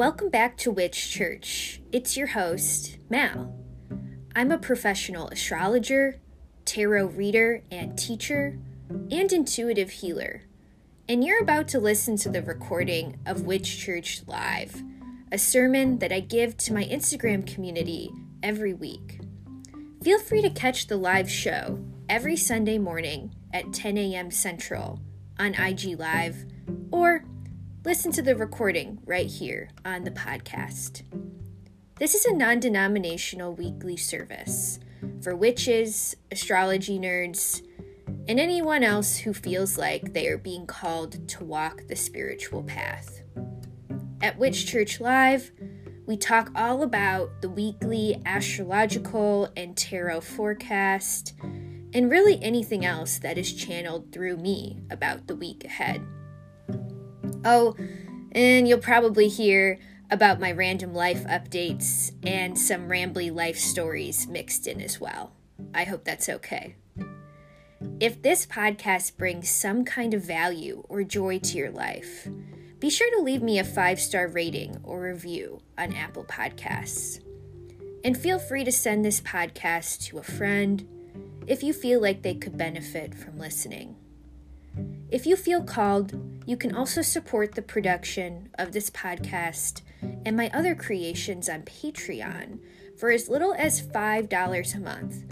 Welcome back to Witch Church. It's your host, Mal. I'm a professional astrologer, tarot reader and teacher, and intuitive healer. And you're about to listen to the recording of Witch Church Live, a sermon that I give to my Instagram community every week. Feel free to catch the live show every Sunday morning at 10 a.m. Central on IG Live or listen to the recording right here on the podcast. This is a non denominational weekly service for witches, astrology nerds, and anyone else who feels like they are being called to walk the spiritual path. At Witch Church Live, we talk all about the weekly astrological and tarot forecast, and really anything else that is channeled through me about the week ahead. Oh, and you'll probably hear about my random life updates and some rambly life stories mixed in as well. I hope that's okay. If this podcast brings some kind of value or joy to your life, be sure to leave me a five star rating or review on Apple Podcasts. And feel free to send this podcast to a friend if you feel like they could benefit from listening. If you feel called, you can also support the production of this podcast and my other creations on Patreon for as little as $5 a month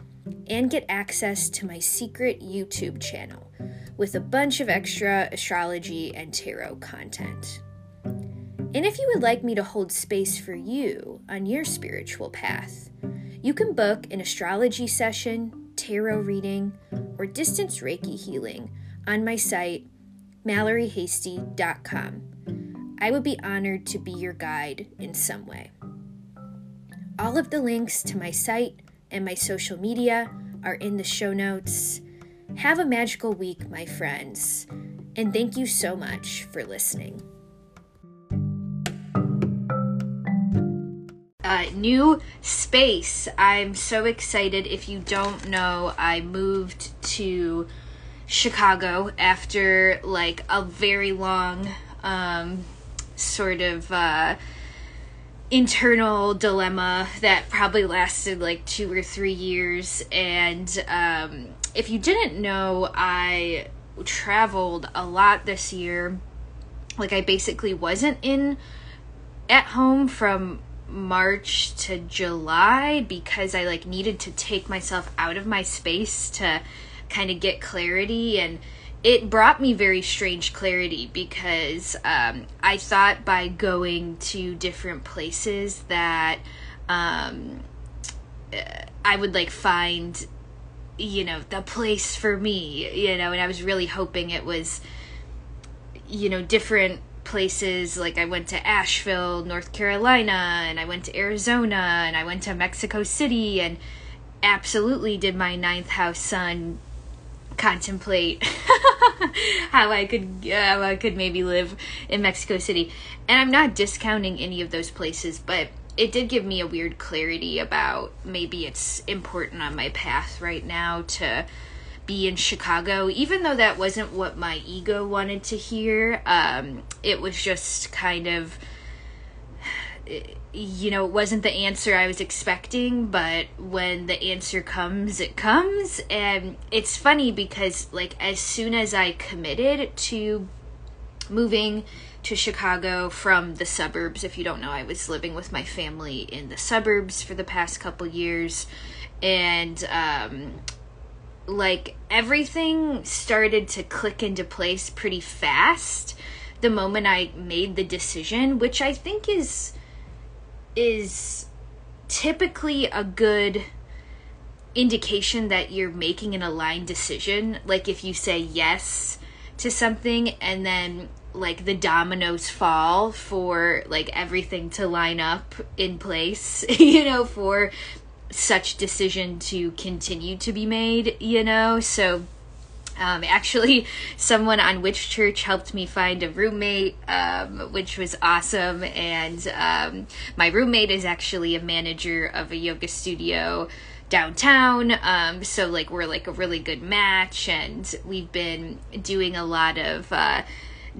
and get access to my secret YouTube channel with a bunch of extra astrology and tarot content. And if you would like me to hold space for you on your spiritual path, you can book an astrology session, tarot reading, or distance Reiki healing on my site, malloryhasty.com. I would be honored to be your guide in some way. All of the links to my site and my social media are in the show notes. Have a magical week, my friends, and thank you so much for listening. Uh, new space. I'm so excited. If you don't know, I moved to Chicago after like a very long um, sort of uh, internal dilemma that probably lasted like two or three years. And um, if you didn't know, I traveled a lot this year. Like, I basically wasn't in at home from March to July because I like needed to take myself out of my space to kind of get clarity and it brought me very strange clarity because um, I thought by going to different places that um, I would like find, you know, the place for me, you know, and I was really hoping it was, you know, different places. Like I went to Asheville, North Carolina, and I went to Arizona, and I went to Mexico City, and absolutely did my ninth house sun contemplate how I could how I could maybe live in Mexico City. And I'm not discounting any of those places, but it did give me a weird clarity about maybe it's important on my path right now to be in Chicago, even though that wasn't what my ego wanted to hear. Um, it was just kind of you know, it wasn't the answer I was expecting, but when the answer comes, it comes. And it's funny because, like, as soon as I committed to moving to Chicago from the suburbs, if you don't know, I was living with my family in the suburbs for the past couple years. And, um, like, everything started to click into place pretty fast the moment I made the decision, which I think is is typically a good indication that you're making an aligned decision. Like if you say yes to something and then like the dominoes fall for like everything to line up in place, you know, for such decision to continue to be made, you know? So um, actually, someone on Witch Church helped me find a roommate, um, which was awesome. And um, my roommate is actually a manager of a yoga studio downtown. Um, so, like, we're like a really good match. And we've been doing a lot of uh,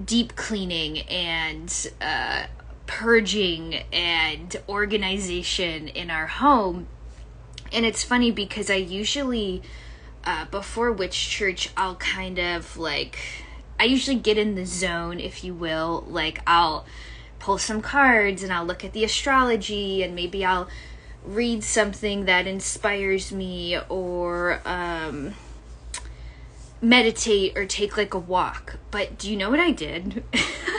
deep cleaning and uh, purging and organization in our home. And it's funny because I usually, uh, before Witch Church, I'll kind of like, I usually get in the zone, if you will. Like, I'll pull some cards and I'll look at the astrology and maybe I'll read something that inspires me or, um, meditate or take like a walk. But do you know what I did?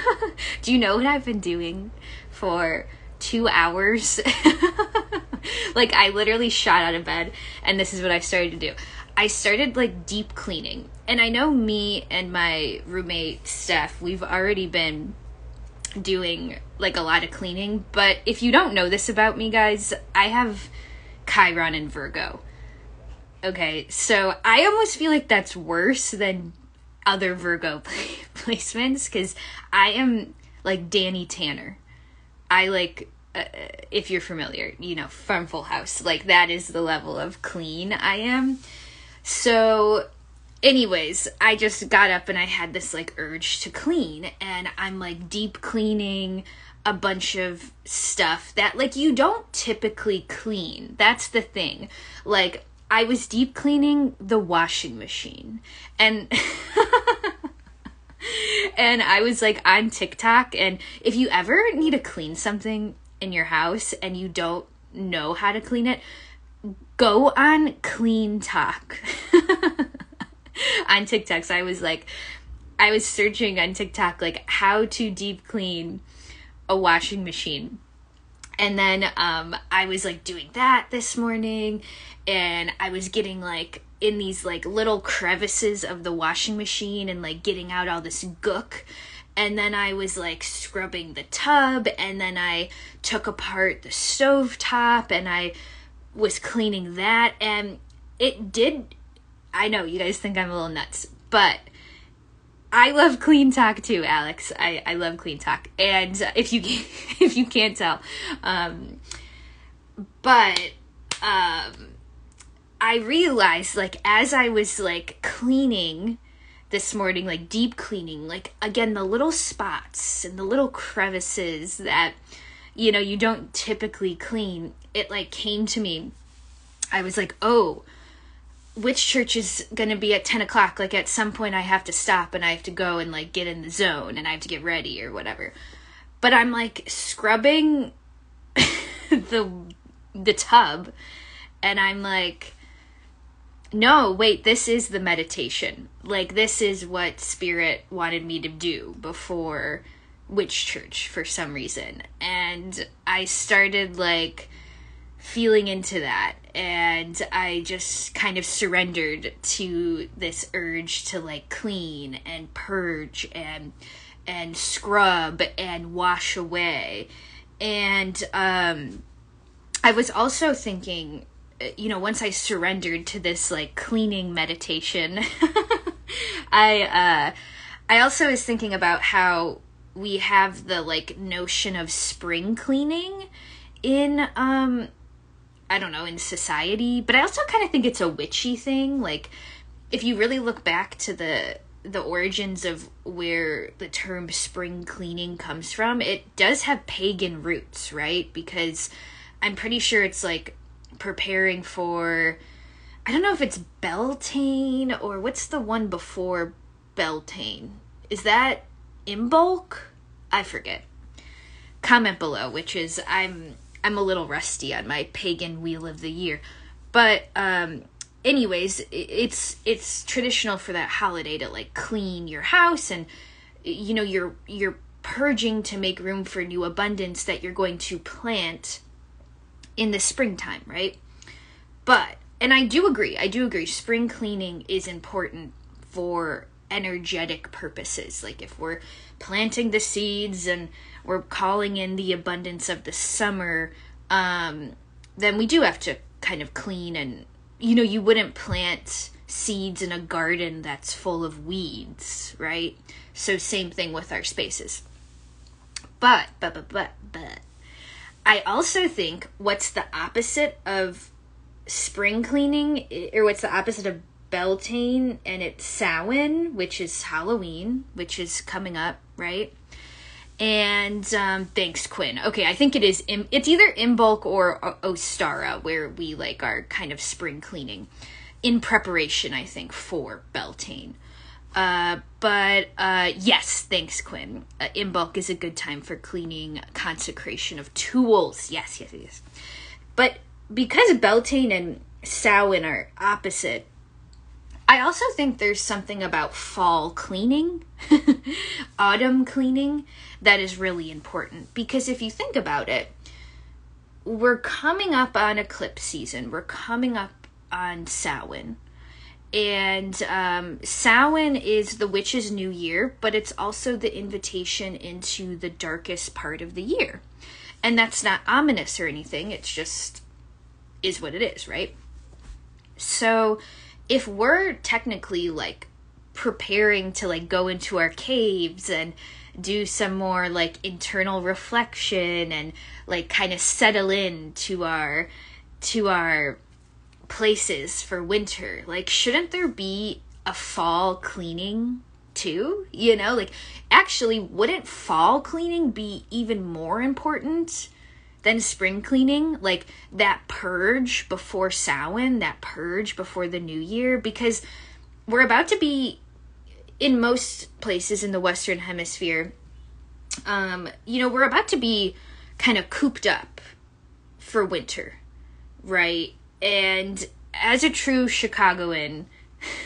do you know what I've been doing for two hours? like, I literally shot out of bed, and this is what I started to do. I started like deep cleaning. And I know me and my roommate Steph, we've already been doing like a lot of cleaning. But if you don't know this about me, guys, I have Chiron and Virgo. Okay, so I almost feel like that's worse than other Virgo placements because I am like Danny Tanner. I like, uh, if you're familiar, you know, from Full House. Like, that is the level of clean I am. So, anyways, I just got up and I had this like urge to clean, and I'm like deep cleaning a bunch of stuff that like you don't typically clean. That's the thing. Like, I was deep cleaning the washing machine and and I was like on TikTok and if you ever need to clean something in your house and you don't know how to clean it, go on CleanTok on TikTok. So I was like I was searching on TikTok like how to deep clean a washing machine and then um, I was like doing that this morning, and I was getting like in these like little crevices of the washing machine and like getting out all this gook. And then I was like scrubbing the tub, and then I took apart the stove top and I was cleaning that. And it did, I know you guys think I'm a little nuts, but I love CleanTok too, Alex. I, I love CleanTok, and if you if you can't tell, um, but um, I realized like as I was like cleaning this morning, like deep cleaning, like again the little spots and the little crevices that you know you don't typically clean. It like came to me. I was like, oh Witch Church is going to be at 10 o'clock like at some point i have to stop and i have to go and like get in the zone and i have to get ready or whatever but i'm like scrubbing the the tub and i'm like no wait this is the meditation like this is what spirit wanted me to do before witch church for some reason and i started like feeling into that and I just kind of surrendered to this urge to like clean and purge and and scrub and wash away. And um I was also thinking you know once I surrendered to this like cleaning meditation I uh I also was thinking about how we have the like notion of spring cleaning in um I don't know, in society. But I also kind of think it's a witchy thing. Like, if you really look back to the the origins of where the term spring cleaning comes from, it does have pagan roots, right? Because I'm pretty sure it's like preparing for I don't know if it's Beltane or what's the one before Beltane? Is that Imbolc? I forget. Comment below, which is I'm I'm a little rusty on my pagan wheel of the year. But um anyways, it's it's traditional for that holiday to like clean your house and you know you're you're purging to make room for new abundance that you're going to plant in the springtime, right? But and I do agree. I do agree spring cleaning is important for energetic purposes. Like if we're planting the seeds and we're calling in the abundance of the summer, um, then we do have to kind of clean and, you know, you wouldn't plant seeds in a garden that's full of weeds, right? So, same thing with our spaces. But, but, but, but, but, I also think what's the opposite of spring cleaning, or what's the opposite of Beltane, and it's Samhain, which is Halloween, which is coming up, right? And um, thanks, Quinn. Okay, I think it is. In, it's either Imbolc or Ostara where we like are kind of spring cleaning in preparation, I think, for Beltane. Uh, but uh, yes, thanks, Quinn. Uh, Imbolc is a good time for cleaning consecration of tools. Yes, yes, yes. But because Beltane and Samhain are opposite, I also think there's something about fall cleaning, autumn cleaning, that is really important. Because if you think about it, we're coming up on eclipse season, we're coming up on Samhain and um, Samhain is the witch's new year, but it's also the invitation into the darkest part of the year. And that's not ominous or anything, it's just is what it is, right? So if we're technically like preparing to like go into our caves and do some more like internal reflection and like kind of settle in to our to our places for winter. Like, shouldn't there be a fall cleaning too? You know, like, actually, wouldn't fall cleaning be even more important than spring cleaning? Like, that purge before Samhain, that purge before the new year? Because we're about to be, in most places in the Western Hemisphere, um, you know, we're about to be kind of cooped up for winter, right? And as a true Chicagoan,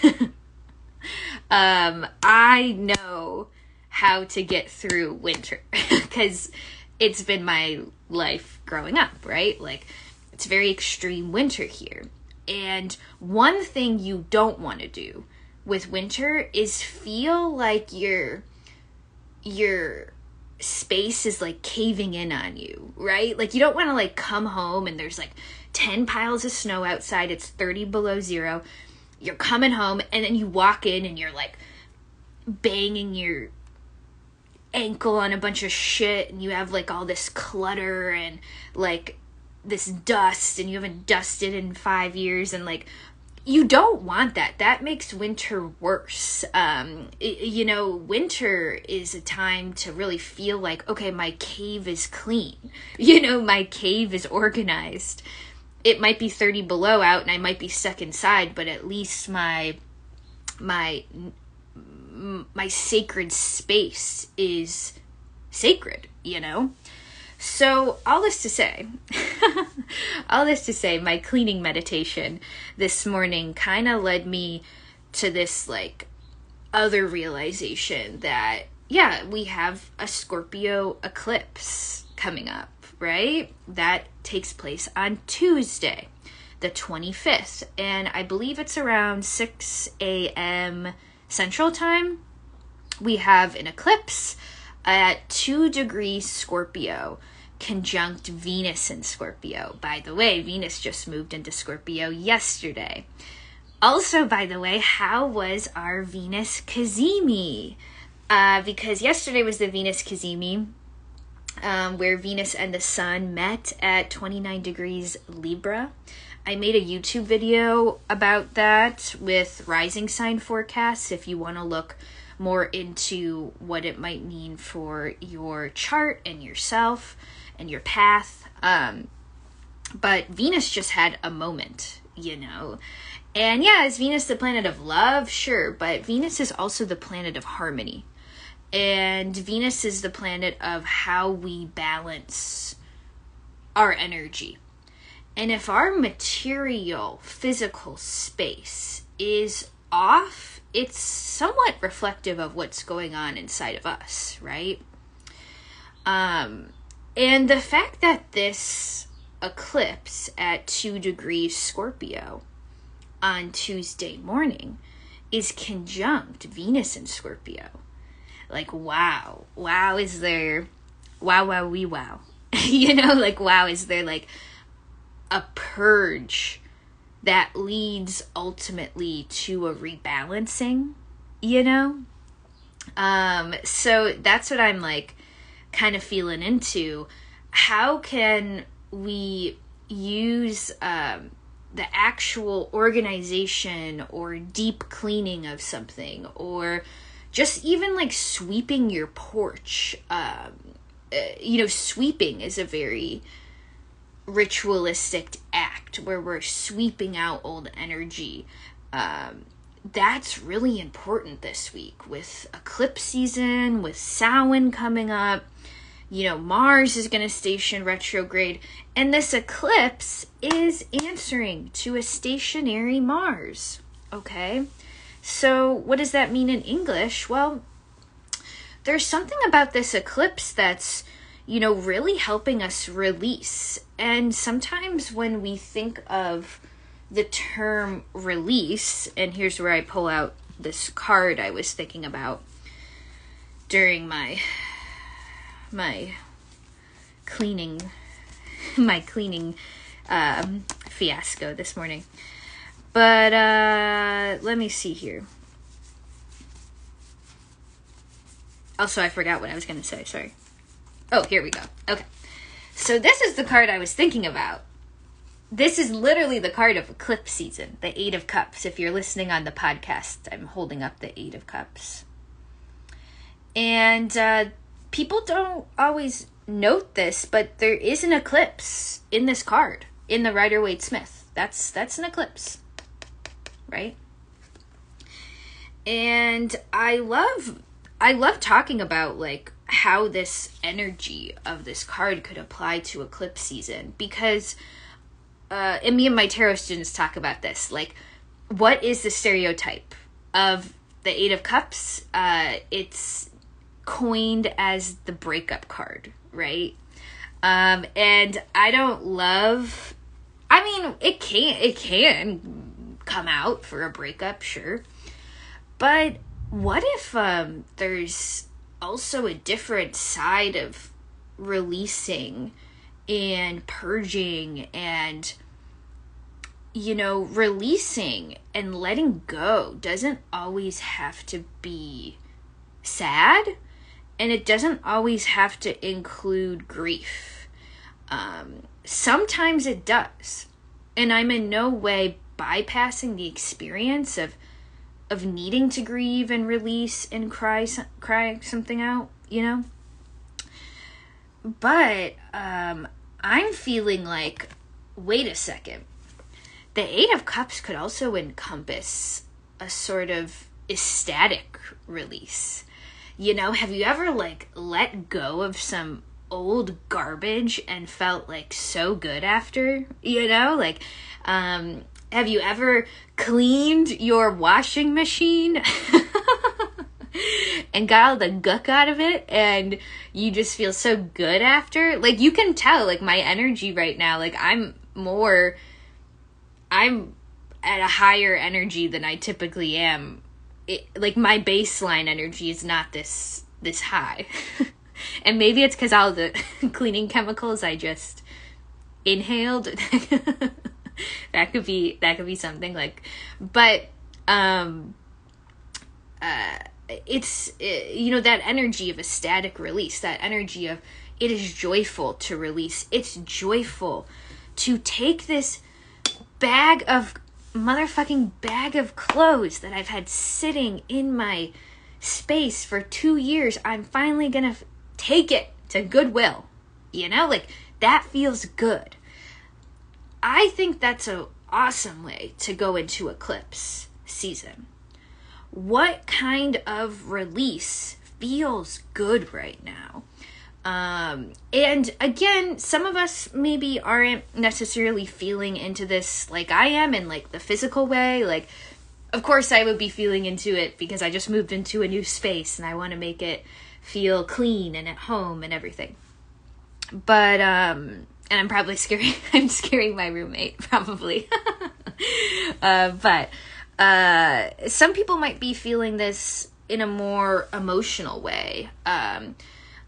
um, I know how to get through winter because it's been my life growing up, right? Like, it's very extreme winter here. And one thing you don't want to do with winter is feel like your your space is like caving in on you, right? Like you don't want to like come home and there's like 10 piles of snow outside, it's 30 below zero. You're coming home, and then you walk in and you're like banging your ankle on a bunch of shit, and you have like all this clutter and like this dust, and you haven't dusted in five years, and like you don't want that. That makes winter worse. Um it, you know winter is a time to really feel like okay my cave is clean. You know my cave is organized. It might be 30 below out and I might be stuck inside, but at least my my my sacred space is sacred, you know? So, all this to say, all this to say, my cleaning meditation this morning kind of led me to this like other realization that yeah, we have a Scorpio eclipse coming up right? That takes place on Tuesday, the 25th. And I believe it's around 6 a.m. Central Time. We have an eclipse at 2 degrees Scorpio, conjunct Venus in Scorpio. By the way, Venus just moved into Scorpio yesterday. Also, by the way, how was our Venus Cazimi? Uh, because yesterday was the Venus Cazimi, um, where Venus and the Sun met at 29 degrees Libra. I made a YouTube video about that with rising sign forecasts if you want to look more into what it might mean for your chart and yourself and your path. Um, but Venus just had a moment, you know. And yeah, is Venus the planet of love? Sure, but Venus is also the planet of harmony. And Venus is the planet of how we balance our energy. And if our material, physical space is off, it's somewhat reflective of what's going on inside of us, right? Um, and the fact that this eclipse at 2 degrees Scorpio on Tuesday morning is conjunct Venus in Scorpio. Like wow. Wow is there. Wow wow we wow. You know like wow is there like a purge that leads ultimately to a rebalancing you know? Um so that's what i'm like kind of feeling into. How can we use um the actual organization or deep cleaning of something or just even like sweeping your porch um, uh, you know sweeping is a very ritualistic act where we're sweeping out old energy um, that's really important this week with eclipse season with Samhain coming up you know, Mars is going to station retrograde, and this eclipse is answering to a stationary Mars. Okay? So, what does that mean in English? Well, there's something about this eclipse that's, you know, really helping us release. And sometimes when we think of the term release, and here's where I pull out this card I was thinking about during my my cleaning my cleaning um, fiasco this morning. But uh, let me see here. Also, I forgot what I was going to say. Sorry. Oh, here we go. Okay. So, this is the card I was thinking about. This is literally the card of eclipse season, the Eight of Cups. If you're listening on the podcast, I'm holding up the Eight of Cups. And uh, people don't always note this, but there is an eclipse in this card in the Rider Waite Smith. That's that's an eclipse, right? And I love I love talking about like how this energy of this card could apply to eclipse season because uh and me and my tarot students talk about this like what is the stereotype of the 8 of cups uh it's coined as the breakup card, right? Um, and I don't love. I mean, it can it can come out for a breakup, sure, but what if um, there's also a different side of releasing and purging and you know releasing and letting go doesn't always have to be sad and it doesn't always have to include grief. Um, sometimes it does, and I'm in no way bypassing the experience of of needing to grieve and release and cry cry something out, you know. But um, I'm feeling like, wait a second, the Eight of Cups could also encompass a sort of ecstatic release you know, have you ever like let go of some old garbage and felt like so good after? You know, like um have you ever cleaned your washing machine? and got all the gook out of it and you just feel so good after like you can tell like my energy right now like i'm more i'm at a higher energy than i typically am it, like my baseline energy is not this this high. and maybe it's cuz all the cleaning chemicals I just inhaled. that could be that could be something like but um uh it's it, you know that energy of ecstatic release, that energy of it is joyful to release. It's joyful to take this bag of motherfucking bag of clothes that I've had sitting in my space for two years, I'm finally gonna f- take it to Goodwill. You know, like that feels good. I think that's an awesome way to go into eclipse season. What kind of release feels good right now? Um, and again, some of us maybe aren't necessarily feeling into this like I am in like the physical way. Like, of course, I would be feeling into it because I just moved into a new space and I want to make it feel clean and at home and everything. But, um, and I'm probably scaring, I'm scaring my roommate, probably. uh, but, uh, some people might be feeling this in a more emotional way. Um,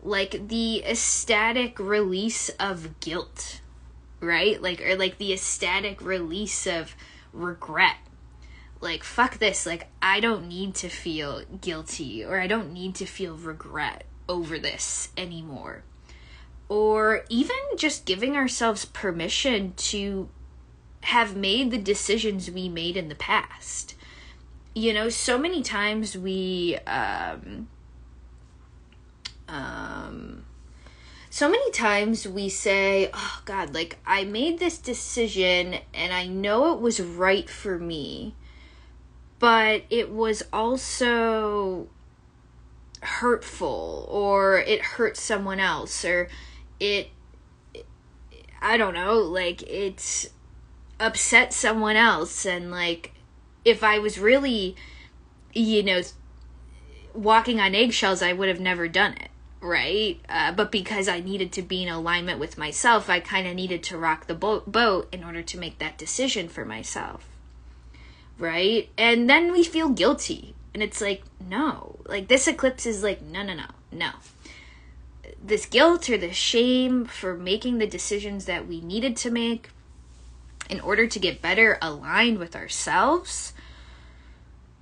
like the ecstatic release of guilt, right? Like, or like the ecstatic release of regret. Like, fuck this. Like, I don't need to feel guilty or I don't need to feel regret over this anymore. Or even just giving ourselves permission to have made the decisions we made in the past. you know, so many times we, um, um, so many times we say, oh God, like I made this decision and I know it was right for me, but it was also hurtful or it hurt someone else or it I don't know, like it's upset someone else and like if I was really you know walking on eggshells I would have never done it right? Uh, but because I needed to be in alignment with myself I kind of needed to rock the boat boat in order to make that decision for myself right? And then we feel guilty and it's like no like this eclipse is like no no no no this guilt or the shame for making the decisions that we needed to make in order to get better aligned with ourselves,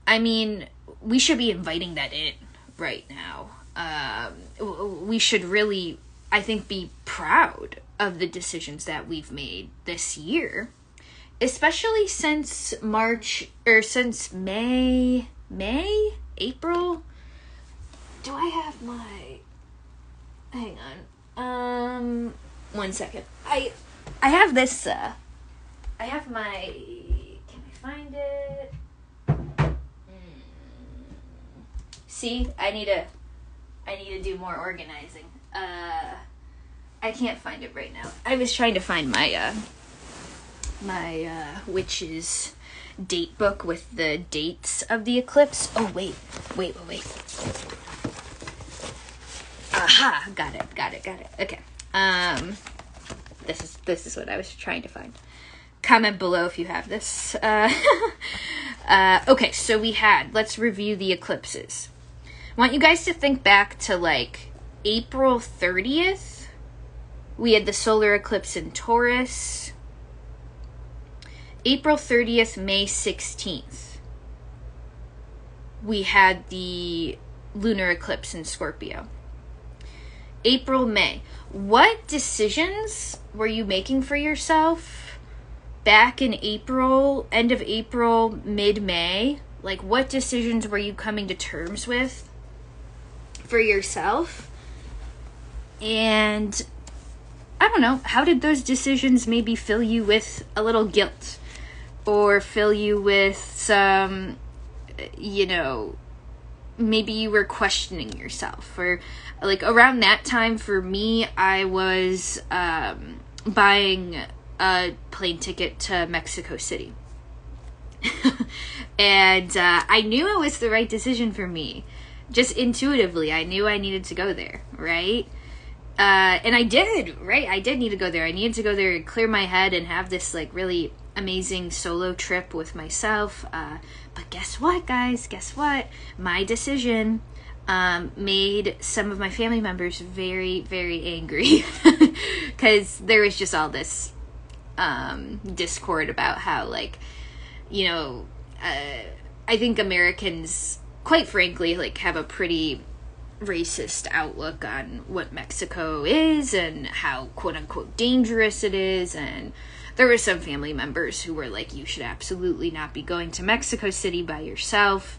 I mean, we should be inviting that in right now. Um, we should really, I think, be proud of the decisions that we've made this year, especially since March or since May, May, April. Do I have my hang on. Um, one second. I I have this. Uh, I have my. Can I find it? Mm. See, I need to. I need to do more organizing. Uh, I can't find it right now. I was trying to find my uh, my uh, witch's date book with the dates of the eclipse. Oh wait, wait, wait, wait. Aha, got it, got it, got it. Okay. Um, this is this is what I was trying to find. Comment below if you have this. Uh, uh, okay, so we had. Let's review the eclipses. I want you guys to think back to like April thirtieth. We had the solar eclipse in Taurus. April 30th, May 16th. We had the lunar eclipse in Scorpio. April, May. What decisions were you making for yourself back in April, end of April, mid May? Like, what decisions were you coming to terms with for yourself? And I don't know, how did those decisions maybe fill you with a little guilt or fill you with some, you know, maybe you were questioning yourself or like around that time for me i was um, buying a plane ticket to mexico city. And uh, i knew it was the right decision for me. Just intuitively i knew i needed to go there right? Uh, and i did right? I did need to go there. I needed to go there and clear my head and have this like really amazing solo trip with myself uh, but guess what, guys? Guess what? My decision um, made some of my family members very, very angry because there was just all this um, discord about how, like, you know, uh, I think Americans, quite frankly, like, have a pretty racist outlook on what Mexico is and how quote unquote dangerous it is and there were some family members who were like, you should absolutely not be going to Mexico City by yourself.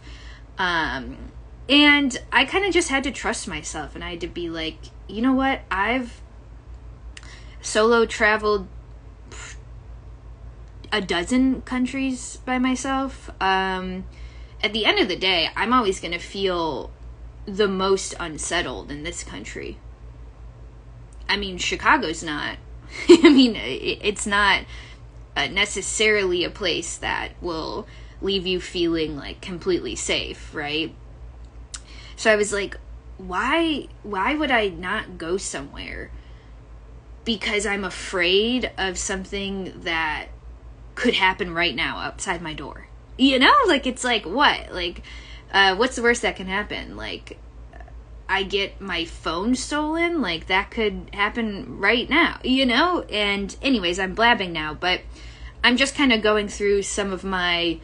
Um, and I kind of just had to trust myself and I had to be like, you know what? I've solo traveled a dozen countries by myself. Um, at the end of the day, I'm always going to feel the most unsettled in this country. I mean, Chicago's not I mean, it's not uh, necessarily a place that will leave you feeling like completely safe, right? So I was like, why why would I not go somewhere? Because I'm afraid of something that could happen right now outside my door. You know, like it's like what? Like uh, what's the worst that can happen? Like I get my phone stolen, like that could happen right now, you know? And, anyways, I'm blabbing now, but I'm just kind of going through some of my.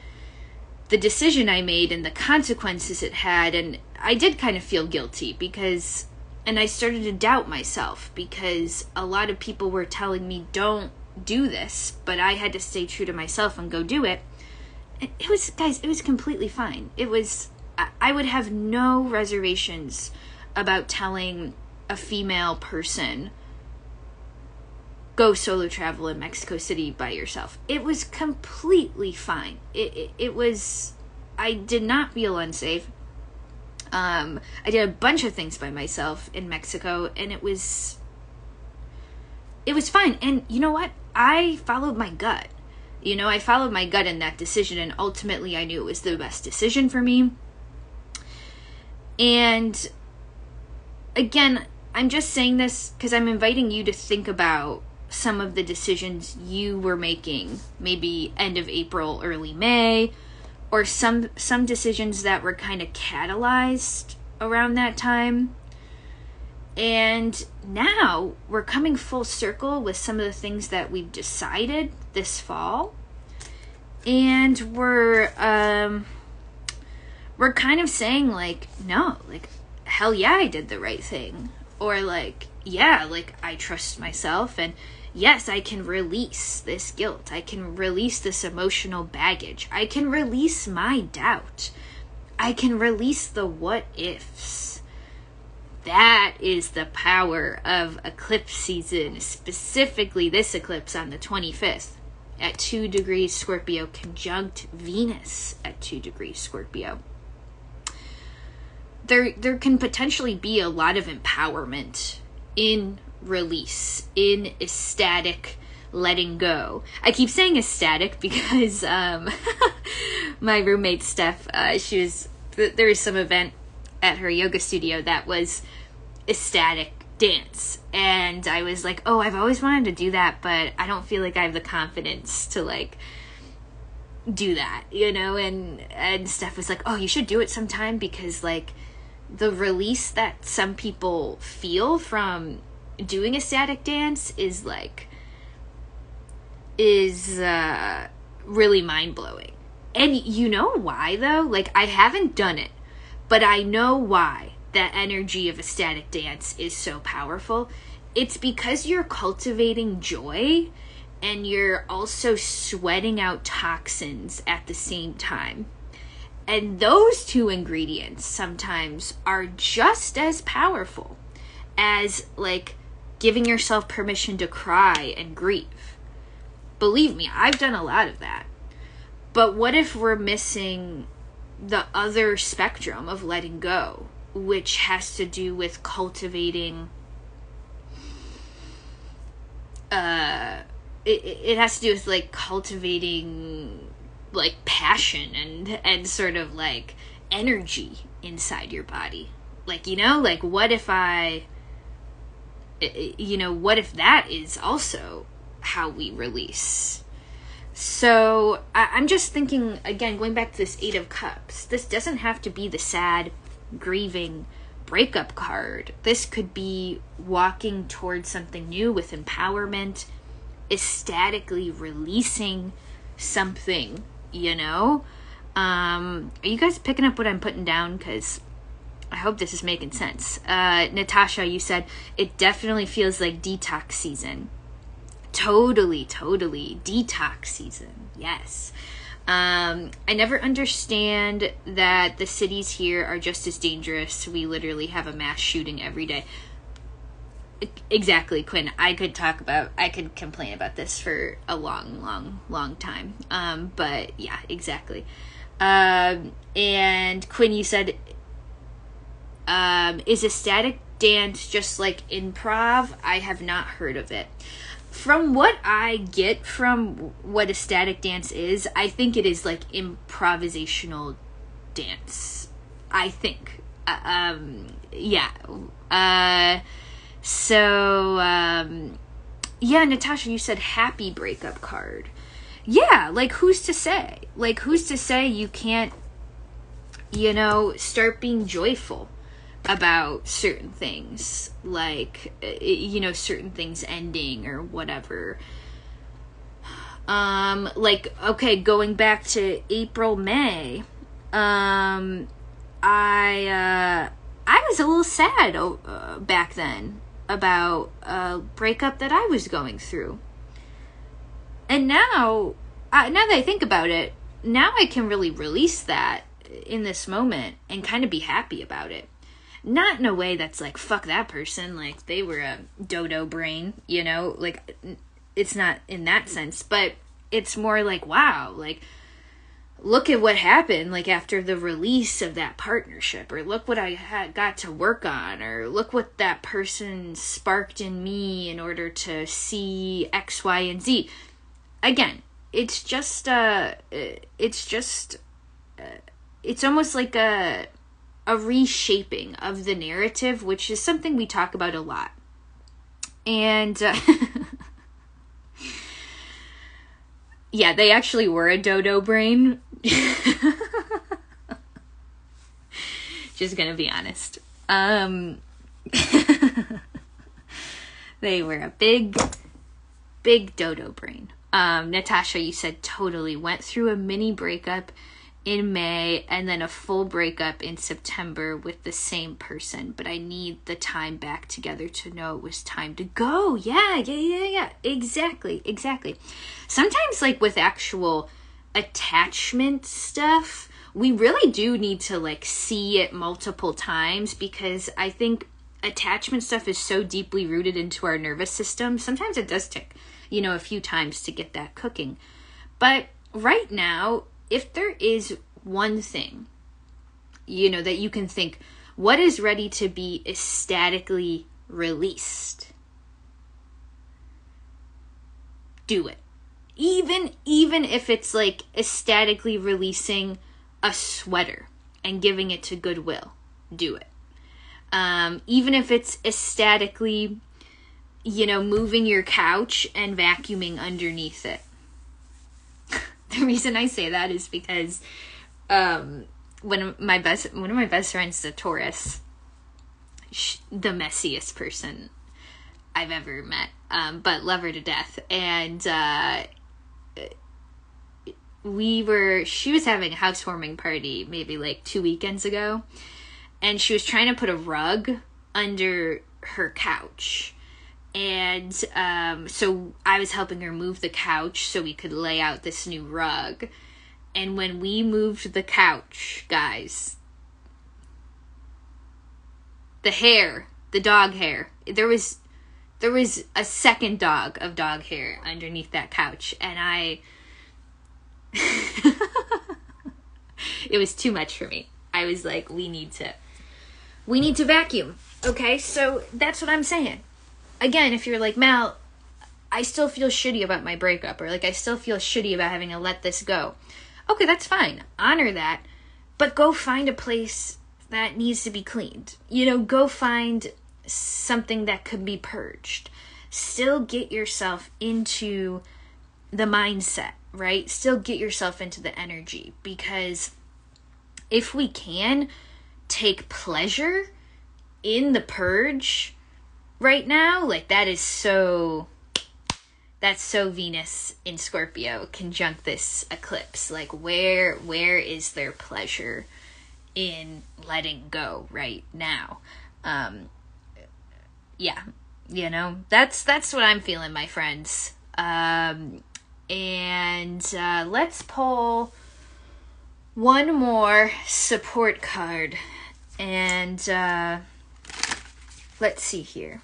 the decision I made and the consequences it had, and I did kind of feel guilty because. and I started to doubt myself because a lot of people were telling me, don't do this, but I had to stay true to myself and go do it. it was guys it was completely fine it was i would have no reservations about telling a female person go solo travel in mexico city by yourself. It was completely fine. It, it, it was i did not feel unsafe. Um, i did a bunch of things by myself in mexico and it was it was fine. And you know what? I followed my gut. You know, I followed my gut in that decision, and ultimately I knew it was the best decision for me. And again, I'm just saying this because I'm inviting you to think about some of the decisions you were making, maybe end of April, early May, or some some decisions that were kind of catalyzed around that time. And now we're coming full circle with some of the things that we've decided this fall. And we're um we're kind of saying like no, like hell yeah, I did the right thing. Or like yeah, like I trust myself and yes, I can release this guilt. I can release this emotional baggage. I can release my doubt. I can release the what ifs that is the power of eclipse season, specifically this eclipse on the 25th at 2 degrees Scorpio, conjunct Venus at 2 degrees Scorpio. There, there can potentially be a lot of empowerment in release, in ecstatic letting go. I keep saying ecstatic because um, my roommate Steph, uh, she was there was some event at her yoga studio that was ecstatic dance and i was like oh i've always wanted to do that but i don't feel like i have the confidence to like do that you know and and steph was like oh you should do it sometime because like the release that some people feel from doing ecstatic dance is like is uh really mind-blowing and you know why though like i haven't done it but I know why that energy of ecstatic dance is so powerful. It's because you're cultivating joy and you're also sweating out toxins at the same time. And those two ingredients sometimes are just as powerful as like giving yourself permission to cry and grieve. Believe me, I've done a lot of that. But what if we're missing the other spectrum of letting go, which has to do with cultivating. Uh, it, it has to do with like cultivating like passion and and sort of like energy inside your body like you know like what if i you know what if that is also how we release so I- am just thinking again, going back to this Eight of Cups. This doesn't have to be the sad, grieving breakup card. This could be walking towards something new with empowerment, ecstatically releasing something. You know, um, are you guys picking up what I'm putting down? Because I hope this is making sense. Uh, Natasha, you said it definitely feels like detox season. Totally, totally. Detox season. Yes. Um, I never understand that the cities here are just as dangerous. We literally have a mass shooting every day. Exactly, Quinn. I could talk about, I could complain about this for a long, long, long time. Um, but yeah, exactly. Um, and Quinn, you said, um, is ecstatic dance just like improv? I have not heard of it from what I get from what ecstatic dance is, I think it is like improvisational dance. I think. Uh, um, yeah. Uh, so, um, yeah, Natasha, you said happy breakup card. Yeah, like who's to say? Like who's to say you can't, you know, start being joyful? about certain things like you know certain things ending or whatever um like okay going back to april may um i uh i was a little sad uh, back then about a breakup that i was going through and now now that i think about it now I can really release that in this moment and kind of be happy about it. Not in a way that's like, fuck that person, like they were a dodo brain, you know? Like, it's not in that sense, but it's more like, wow, like, look at what happened like after the release of that partnership or look what i got to work on or look what that person sparked in me in order to see x y and z. Again it's just uh it's just uh, it's almost like a a reshaping of the narrative which is something we talk about a lot. And uh, yeah they actually were a dodo brain Just gonna be honest. Um, they were a big, big dodo brain. Um, Natasha, you said totally went through a mini breakup in May and then a full breakup in September with the same person, but I need the time back together to know it was time to go. Yeah, yeah, yeah, yeah. Exactly, exactly. Sometimes, like with actual attachment stuff, we really do need to like see it multiple times because I think attachment stuff is so deeply rooted into our nervous system. Sometimes it does take, you know, a few times to get that cooking. But right now, if there is one thing, you know, that you can think, what is ready to be ecstatically released? Do it even even if it's like ecstatically releasing a sweater and giving it to goodwill do it. Um, even if it's ecstatically you know moving your couch and vacuuming underneath it. The reason i say that is because um, when my best one of my best friends is a taurus she, the messiest person i've ever met um, but love her to death. And uh, we were she was having a housewarming party maybe like two weekends ago and she was trying to put a rug under her couch. And um, so i was helping her move the couch so we could lay out this new rug. And when we moved the couch guys the hair the dog hair there was there was a second dog of dog hair underneath that couch and i it was too much for me. I was like, we need to we need to vacuum. Okay? So that's what I'm saying. Again, if you're like, Mal, I still feel shitty about my breakup or like I still feel shitty about having to let this go. Okay, that's fine. Honor that. But go find a place that needs to be cleaned. You know, go find something that could be purged. Still get yourself into the mindset right? Still get yourself into the energy because if we can take pleasure in the purge right now, like that is so that's so Venus in Scorpio conjunct this eclipse. Like where where is their pleasure in letting go right now? Um yeah, you know, that's that's what I'm feeling, my friends. Um and uh, let's pull one more support card. And uh, let's see here.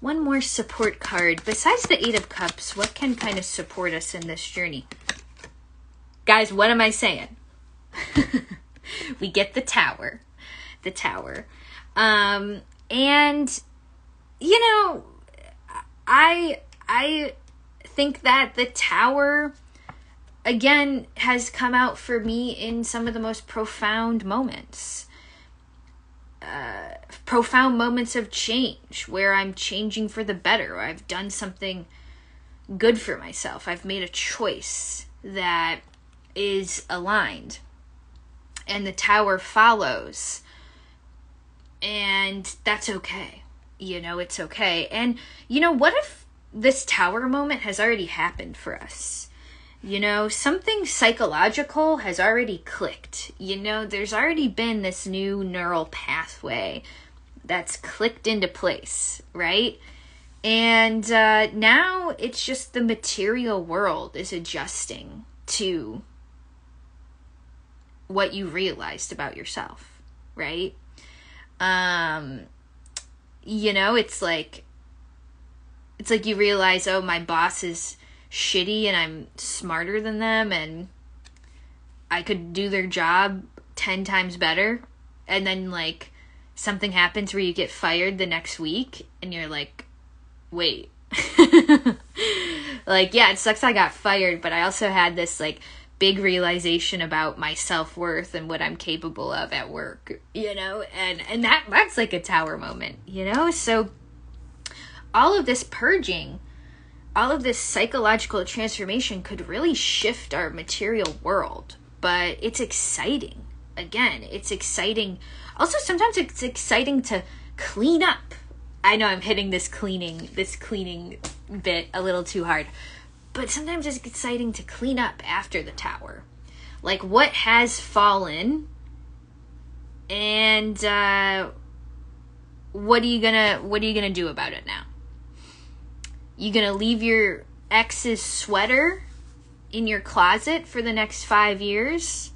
One more support card. Besides the Eight of Cups, what can kind of support us in this journey? Guys, what am I saying? we get the tower. The tower. Um, and, you know, I I think that the tower again has come out for me in some of the most profound moments. Uh, profound moments of change where I'm changing for the better, or I've done something good for myself. I've made a choice that is aligned. And the tower follows. And that's okay. You know, it's okay. And, you know, what if this tower moment has already happened for us. You know, something psychological has already clicked. You know, there's already been this new neural pathway that's clicked into place, right? And uh, now it's just the material world is adjusting to what you realized about yourself, right? Um, you know, it's like it's like you realize, oh, my boss is shitty and I'm smarter than them and I could do their job 10 times better. And then, like, something happens where you get fired the next week and you're like, wait. like, yeah, it sucks I got fired, but I also had this, like, big realization about my self-worth and what I'm capable of at work, you know? And and that that's like a tower moment, you know? So all of this purging, all of this psychological transformation could really shift our material world, but it's exciting. Again, it's exciting. Also sometimes it's exciting to clean up. I know I'm hitting this cleaning this cleaning bit a little too hard but sometimes it's exciting to clean up after the tower. Like what has fallen and uh, what are you gonna what are you gonna do about it now? You gonna leave your ex's sweater in your closet for the next five years?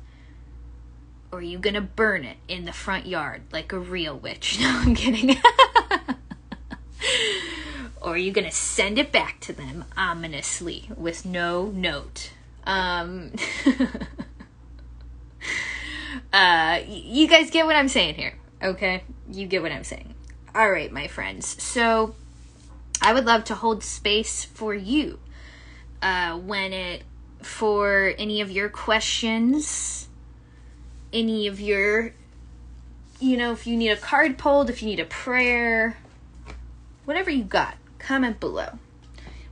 Or are you gonna burn it in the front yard like a real witch? No, I'm kidding. or are you going to send it back to them ominously with no note? Um, uh, you guys get what I'm saying here, okay? You get what I'm saying. All right, my friends. So, I would love to hold space for you uh, when it for any of your questions, any of your, you know, if you need a card pulled, if you need a prayer, whatever you got comment below.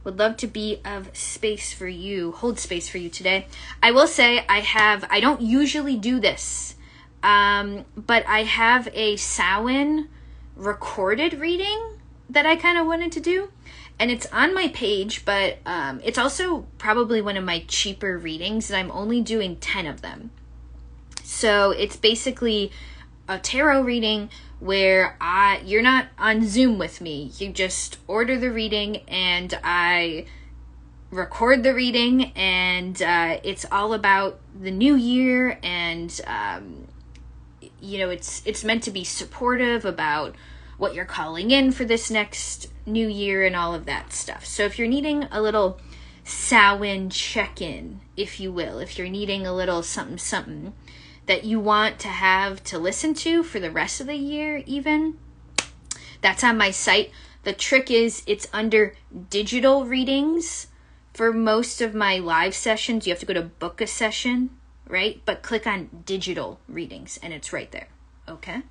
Would love to be of space for you, hold space for you today. I will say I have, I don't usually do this, um, but I have a Samhain recorded reading that I kind of wanted to do. And it's on my page, but um, it's also probably one of my cheaper readings, and I'm only doing 10 of them. So it's basically a tarot reading where I you're not on Zoom with me. You just order the reading and I record the reading and uh, it's all about the new year and um, you know it's it's meant to be supportive about what you're calling in for this next new year and all of that stuff. So if you're needing a little Samhain check-in, if you will, if you're needing a little something something, that you want to have to listen to for the rest of the year, even. That's on my site. The trick is it's under digital readings. For most of my live sessions, you have to go to book a session, right? But click on digital readings and it's right there. Okay?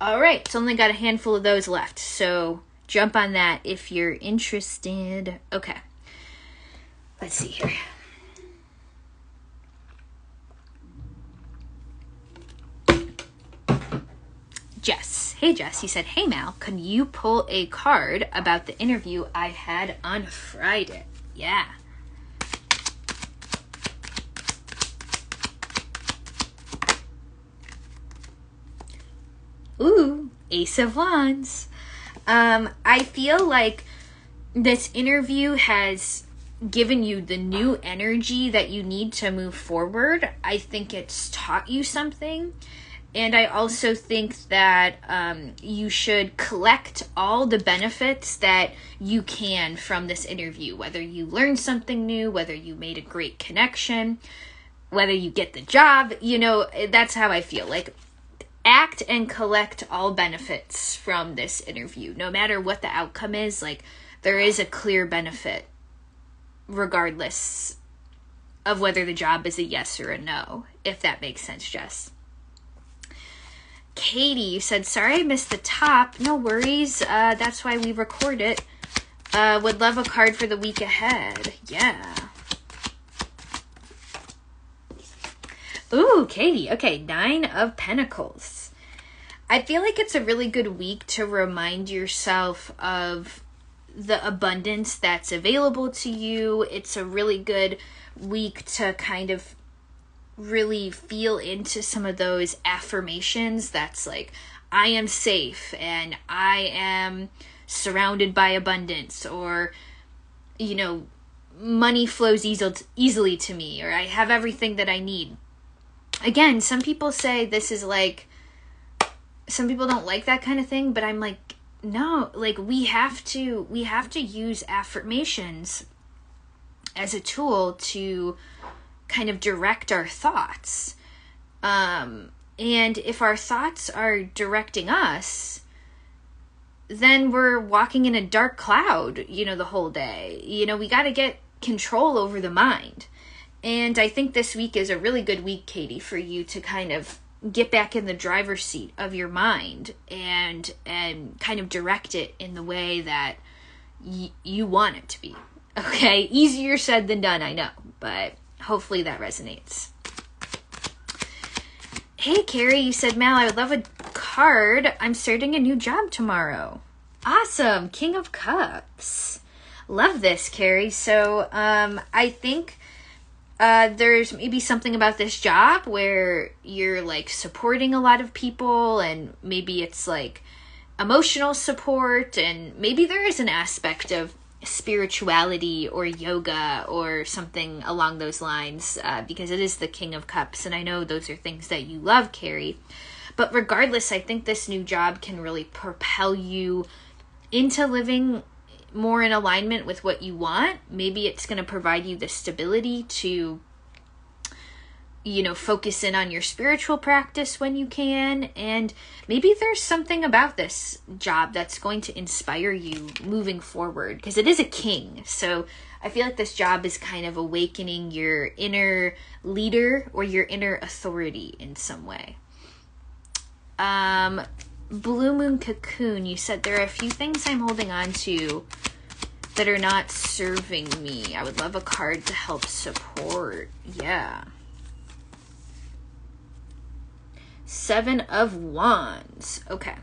All right, it's only got a handful of those left. So jump on that if you're interested. Okay. Let's see here. Jess. Hey, Jess. He said, Hey, Mal, can you pull a card about the interview I had on Friday? Yeah. Ooh, Ace of Wands. Um, I feel like this interview has given you the new energy that you need to move forward. I think it's taught you something. And I also think that um, you should collect all the benefits that you can from this interview, whether you learned something new, whether you made a great connection, whether you get the job. You know, that's how I feel. Like, act and collect all benefits from this interview. No matter what the outcome is, like, there is a clear benefit, regardless of whether the job is a yes or a no, if that makes sense, Jess. Katie, you said, sorry I missed the top. No worries. Uh, that's why we record it. Uh, would love a card for the week ahead. Yeah. Ooh, Katie. Okay, Nine of Pentacles. I feel like it's a really good week to remind yourself of the abundance that's available to you. It's a really good week to kind of really feel into some of those affirmations that's like, I am safe and I am surrounded by abundance or you know money flows easy, easily to me or I have everything that I need. Again, some people say this is like some people don't like that kind of thing, but I'm like no, like we have to we have to use affirmations as a tool to kind of direct our thoughts. Um and if our thoughts are directing us, then we're walking in a dark cloud, you know, the whole day. You know, we got to get control over the mind. And I think this week is a really good week, Katie, for you to kind of get back in the driver's seat of your mind and and kind of direct it in the way that y- you want it to be. Okay, easier said than done, I know, but hopefully that resonates. Hey, Carrie, you said, Mal, I would love a card. I'm starting a new job tomorrow. Awesome, King of Cups. Love this, Carrie. So, um, I think uh, there's maybe something about this job where you're like supporting a lot of people, and maybe it's like emotional support, and maybe there is an aspect of spirituality or yoga or something along those lines uh, because it is the King of Cups. And I know those are things that you love, Carrie. But regardless, I think this new job can really propel you into living more in alignment with what you want. Maybe it's going to provide you the stability to you know, focus in on your spiritual practice when you can. And maybe there's something about this job that's going to inspire you moving forward because it is a king. So I feel like this job is kind of awakening your inner leader or your inner authority in some way. Um, Blue Moon Cocoon, you said there are a few things I'm holding on to that are not serving me. I would love a card to help support. Yeah. Seven of Wands. Okay.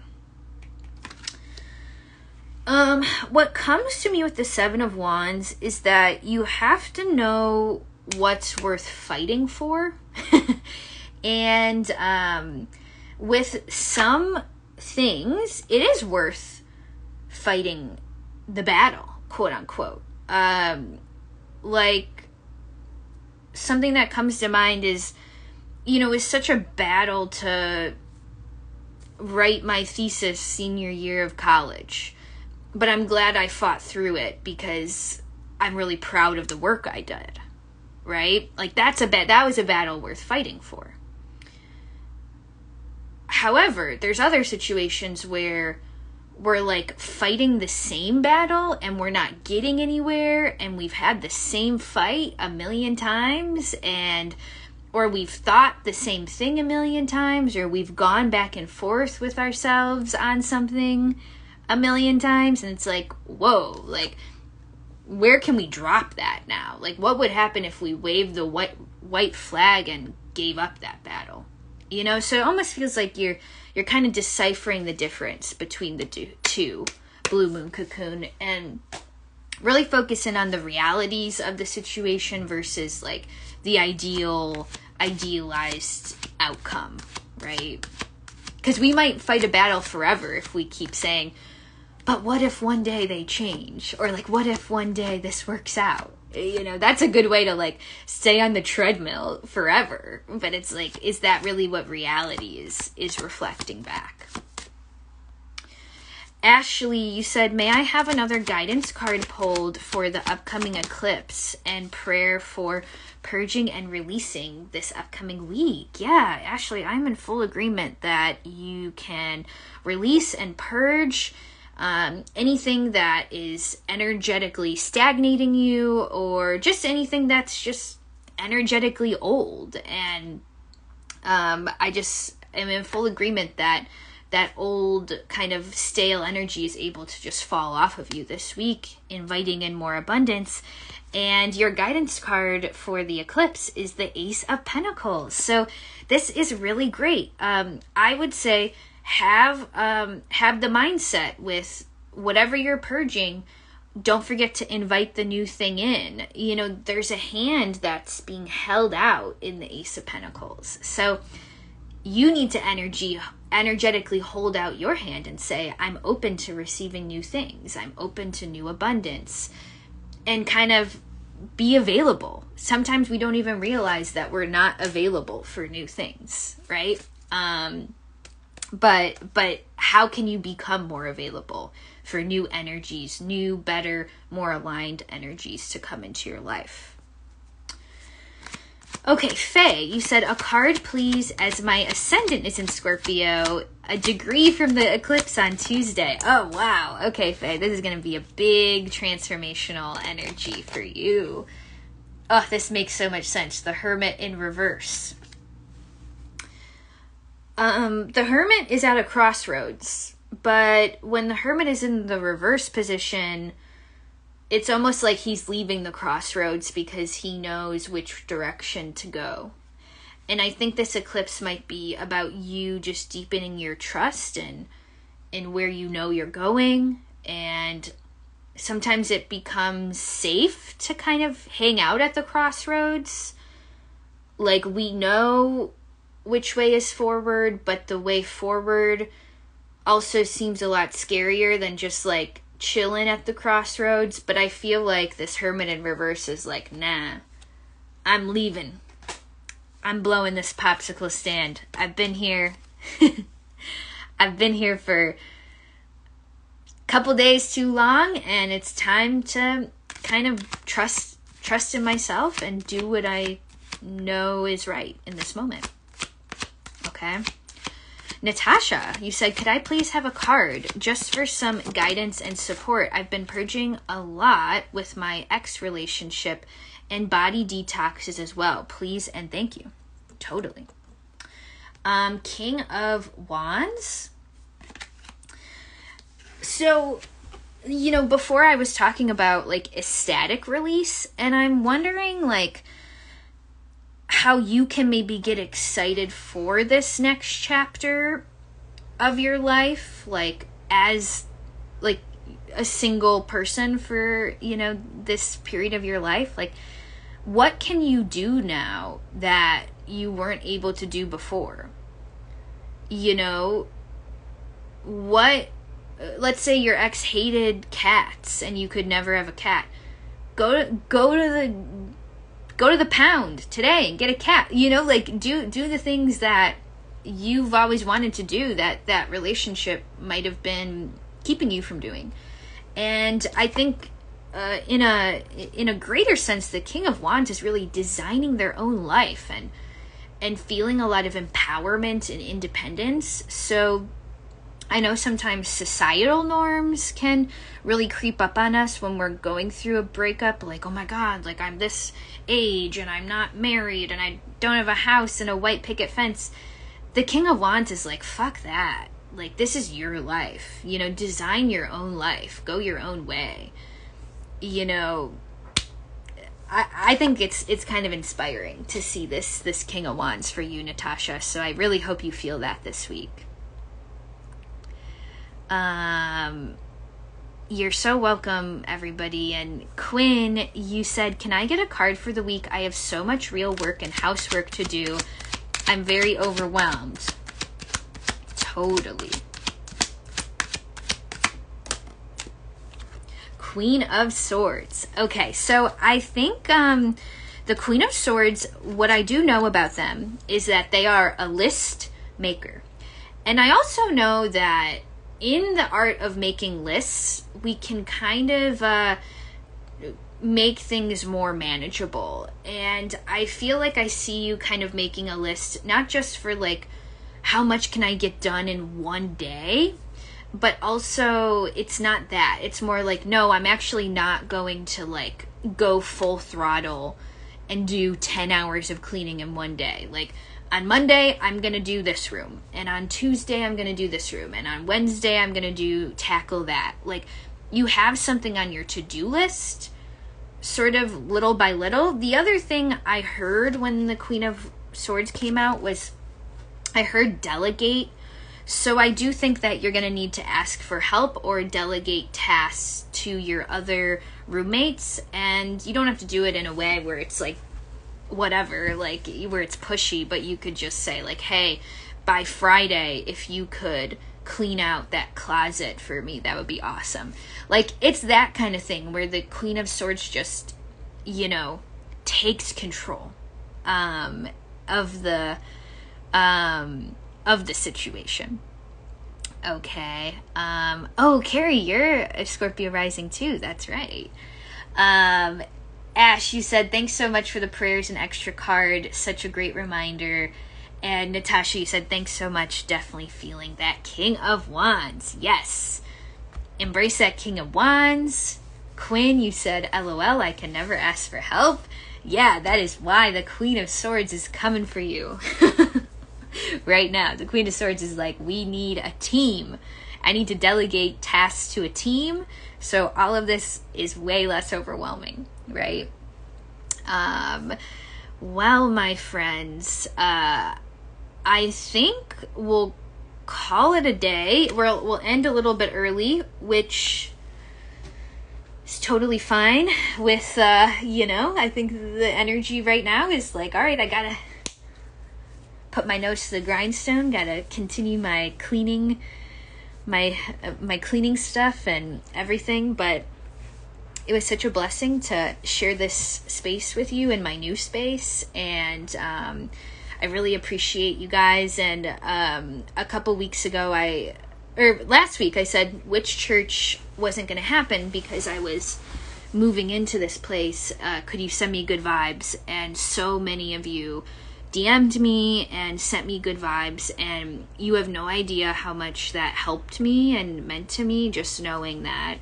Um, what comes to me with the Seven of Wands is that you have to know what's worth fighting for. and um, with some things, it is worth fighting the battle, quote unquote. Um, like, something that comes to mind is you know, it was such a battle to write my thesis senior year of college. But I'm glad I fought through it because I'm really proud of the work I did. Right? Like that's a bet that was a battle worth fighting for. However, there's other situations where we're like fighting the same battle and we're not getting anywhere and we've had the same fight a million times and or we've thought the same thing a million times, or we've gone back and forth with ourselves on something a million times, and it's like, whoa, like, where can we drop that now? Like, what would happen if we waved the white white flag and gave up that battle? You know, so it almost feels like you're you're kind of deciphering the difference between the two, blue moon cocoon, and really focusing on the realities of the situation versus like the ideal idealized outcome, right? Because we might fight a battle forever if we keep saying, but what if one day they change? Or like, what if one day this works out? You know, that's a good way to like stay on the treadmill forever. But it's like, is that really what reality is is reflecting back? Ashley, you said, May I have another guidance card pulled for the upcoming eclipse and prayer for purging and releasing this upcoming week. Yeah, Ashley, I'm in full agreement that you can release and purge um, anything that is energetically stagnating you or just anything that's just energetically old. And um, I just am in full agreement that that old kind of stale energy is able to just fall off of you this week, inviting in more abundance. And your guidance card for the eclipse is the Ace of Pentacles. So this is really great. Um, I would say have um, have the mindset with whatever you're purging. Don't forget to invite the new thing in. You know, there's a hand that's being held out in the Ace of Pentacles. So you need to energy energetically hold out your hand and say i'm open to receiving new things. I'm open to new abundance and kind of be available. Sometimes we don't even realize that we're not available for new things right? Um but but how can you become more available for new energies new better more aligned energies to come into your life Okay, Faye, you said a card, please, as my ascendant is in Scorpio, a degree from the eclipse on Tuesday. Oh, wow. Okay, Faye, this is going to be a big transformational energy for you. Oh, this makes so much sense. The Hermit in reverse. Um, the Hermit is at a crossroads, but when the Hermit is in the reverse position, it's almost like he's leaving the crossroads because he knows which direction to go. And I think this eclipse might be about you just deepening your trust and in where you know you're going and sometimes it becomes safe to kind of hang out at the crossroads. Like we know which way is forward, but the way forward also seems a lot scarier than just like chilling at the crossroads, but I feel like this hermit in reverse is like, nah, I'm leaving. I'm blowing this popsicle stand. I've been here. I've been here for a couple days too long, and it's time to kind of trust trust in myself and do what I know is right in this moment. Okay? Natasha, you said, could I please have a card just for some guidance and support? I've been purging a lot with my ex relationship and body detoxes as well. Please and thank you. Totally. Um, King of Wands. So, you know, before I was talking about like ecstatic release, and I'm wondering like how you can maybe get excited for this next chapter of your life like as like a single person for you know this period of your life? Like what can you do now that you weren't able to do before? You know what let's say your ex hated cats and you could never have a cat. Go to go to the go to the pound today and get a cat you know like do do the things that you've always wanted to do that that relationship might have been keeping you from doing. And i think uh, in a in a greater sense the king of wands is really designing their own life and and feeling a lot of empowerment and independence. So I know sometimes societal norms can really creep up on us when we're going through a breakup. Like, oh my God, like I'm this age and I'm not married and I don't have a house and a white picket fence. The King of Wands is like, fuck that. Like, this is your life. You know, design your own life, go your own way. You know, I, I think it's it's kind of inspiring to see this this King of Wands for you, Natasha. So I really hope you feel that this week. Um, you're so welcome, everybody. And Quinn, you said, Can I get a card for the week? I have so much real work and housework to do. I'm very overwhelmed. Totally. Queen of Swords. Okay, so I think um, the Queen of Swords, what I do know about them is that they are a list maker. And I also know that in the art of making lists, we can kind of uh, make things more manageable. And I feel like I see you kind of making a list, not just for like how much can I get done in one day, but also it's not that. It's more like, no, I'm actually not going to like go full throttle and do 10 hours of cleaning in one day. Like, on Monday, I'm going to do this room. And on Tuesday, I'm going to do this room. And on Wednesday, I'm going to do tackle that. Like, you have something on your to do list, sort of little by little. The other thing I heard when the Queen of Swords came out was I heard delegate. So I do think that you're going to need to ask for help or delegate tasks to your other roommates. And you don't have to do it in a way where it's like whatever, like where it's pushy, but you could just say like, "Hey, by Friday, if you could clean out that closet for me, that would be awesome. Like, it's that kind of thing where the Queen of Swords just, you know, takes control um, of the um, of the situation. Okay. Um, oh, Carrie, you're a Scorpio rising too. That's right. Um, Ash, you said thanks so much for the prayers and extra card. Such a great reminder. And Natasha, you said thanks so much. Definitely feeling that King of Wands. Yes. Embrace that King of Wands. Quinn, you said LOL, I can never ask for help. Yeah, that is why the Queen of Swords is coming for you. right now. The Queen of Swords is like, we need a team. I need to delegate tasks to a team. So all of this is way less overwhelming, right? Um, well, my friends, uh, I think we'll call it a day. We'll, we'll end a little bit early, which is totally fine with, uh, you know, I think the energy right now is like, all right, I gotta put my nose to the grindstone. Gotta continue my cleaning, my my cleaning stuff and everything. But it was such a blessing to share this space with you in my new space, and um, I really appreciate you guys. And um, a couple weeks ago, I or last week, I said Witch Church wasn't going to happen because I was moving into this place. Uh, could you send me good vibes? And so many of you DM'd me and sent me good vibes, and you have no idea how much that helped me and meant to me just knowing that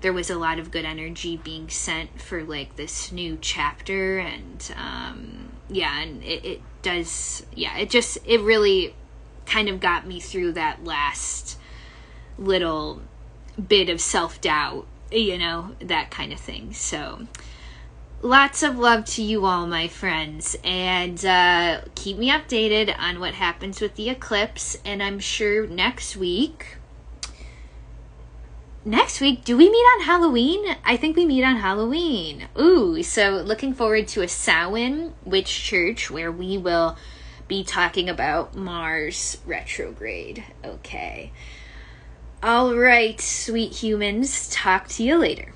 there was a lot of good energy being sent for like this new chapter and um yeah and it, it does yeah it just it really kind of got me through that last little bit of self-doubt you know that kind of thing. So lots of love to you all, my friends, and uh, keep me updated on what happens with the eclipse. And I'm sure next week. Next week, do we meet on Halloween? I think we meet on Halloween. Ooh, so looking forward to a Samhain Witch Church where we will be talking about Mars retrograde. Okay. All right, sweet humans, talk to you later.